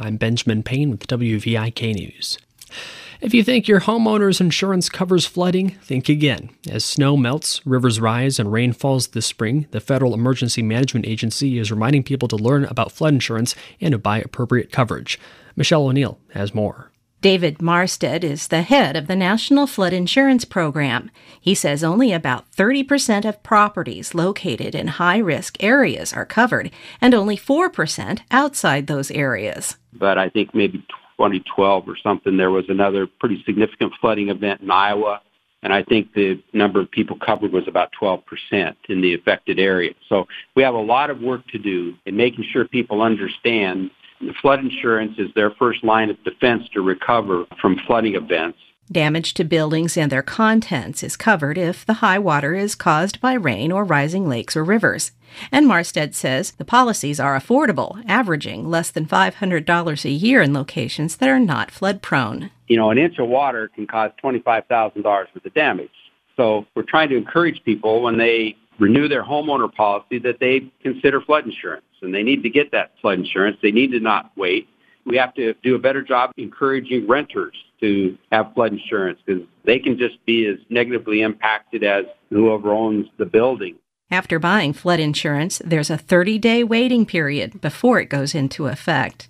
I'm Benjamin Payne with WVIK News. If you think your homeowner's insurance covers flooding, think again. As snow melts, rivers rise, and rain falls this spring, the Federal Emergency Management Agency is reminding people to learn about flood insurance and to buy appropriate coverage. Michelle O'Neill has more. David Maurstad is the head of the National Flood Insurance Program. He says only about 30% of properties located in high risk areas are covered, and only 4% outside those areas. But I think maybe 2012 or something, there was another pretty significant flooding event in Iowa. And I think the number of people covered was about 12% in the affected area. So we have a lot of work to do in making sure people understand flood insurance is their first line of defense to recover from flooding events. Damage to buildings and their contents is covered if the high water is caused by rain or rising lakes or rivers. And Maurstad says the policies are affordable, averaging less than $500 a year in locations that are not flood prone. You know, an inch of water can cause $25,000 worth of damage. So we're trying to encourage people when they renew their homeowner policy that they consider flood insurance and they need to get that flood insurance. They need to not wait. We have to do a better job encouraging renters to have flood insurance because they can just be as negatively impacted as whoever owns the building. After buying flood insurance, there's a 30 day waiting period before it goes into effect.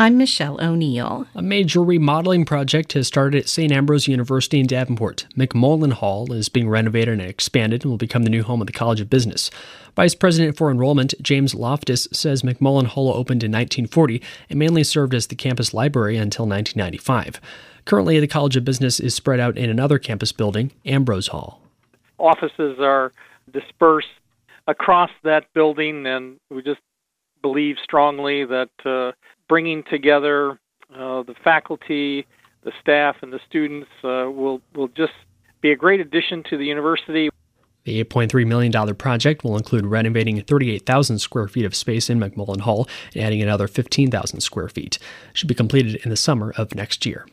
I'm Michelle O'Neill. A major remodeling project has started at St. Ambrose University in Davenport. McMullen Hall is being renovated and expanded and will become the new home of the College of Business. Vice President for Enrollment James Loftus says McMullen Hall opened in 1940 and mainly served as the campus library until 1995. Currently, the College of Business is spread out in another campus building, Ambrose Hall. Offices are dispersed across that building, and we just believe strongly that uh, bringing together uh, the faculty, the staff, and the students uh, will will just be a great addition to the university. The $8.3 million project will include renovating 38,000 square feet of space in McMullen Hall and adding another 15,000 square feet. It should be completed in the summer of next year.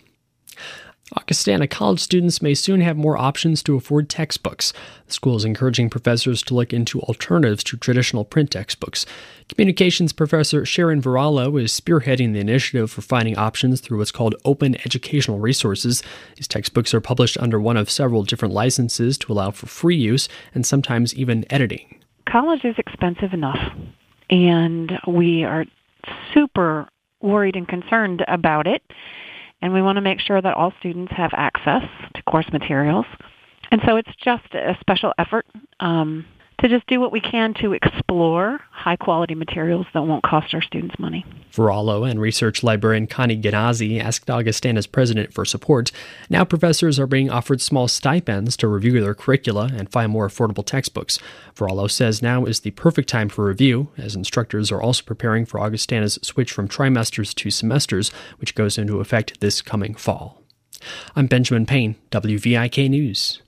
Augustana college students may soon have more options to afford textbooks. The school is encouraging professors to look into alternatives to traditional print textbooks. Communications professor Sharon Varallo is spearheading the initiative for finding options through what's called Open Educational Resources. These textbooks are published under one of several different licenses to allow for free use and sometimes even editing. College is expensive enough, and we are super worried and concerned about it and we want to make sure that all students have access to course materials. And so it's just a special effort um, to just do what we can to explore high quality materials that won't cost our students money. Varallo and research librarian Connie Ghinazzi asked Augustana's president for support. Now professors are being offered small stipends to review their curricula and find more affordable textbooks. Varallo says now is the perfect time for review, as instructors are also preparing for Augustana's switch from trimesters to semesters, which goes into effect this coming fall. I'm Benjamin Payne, WVIK News.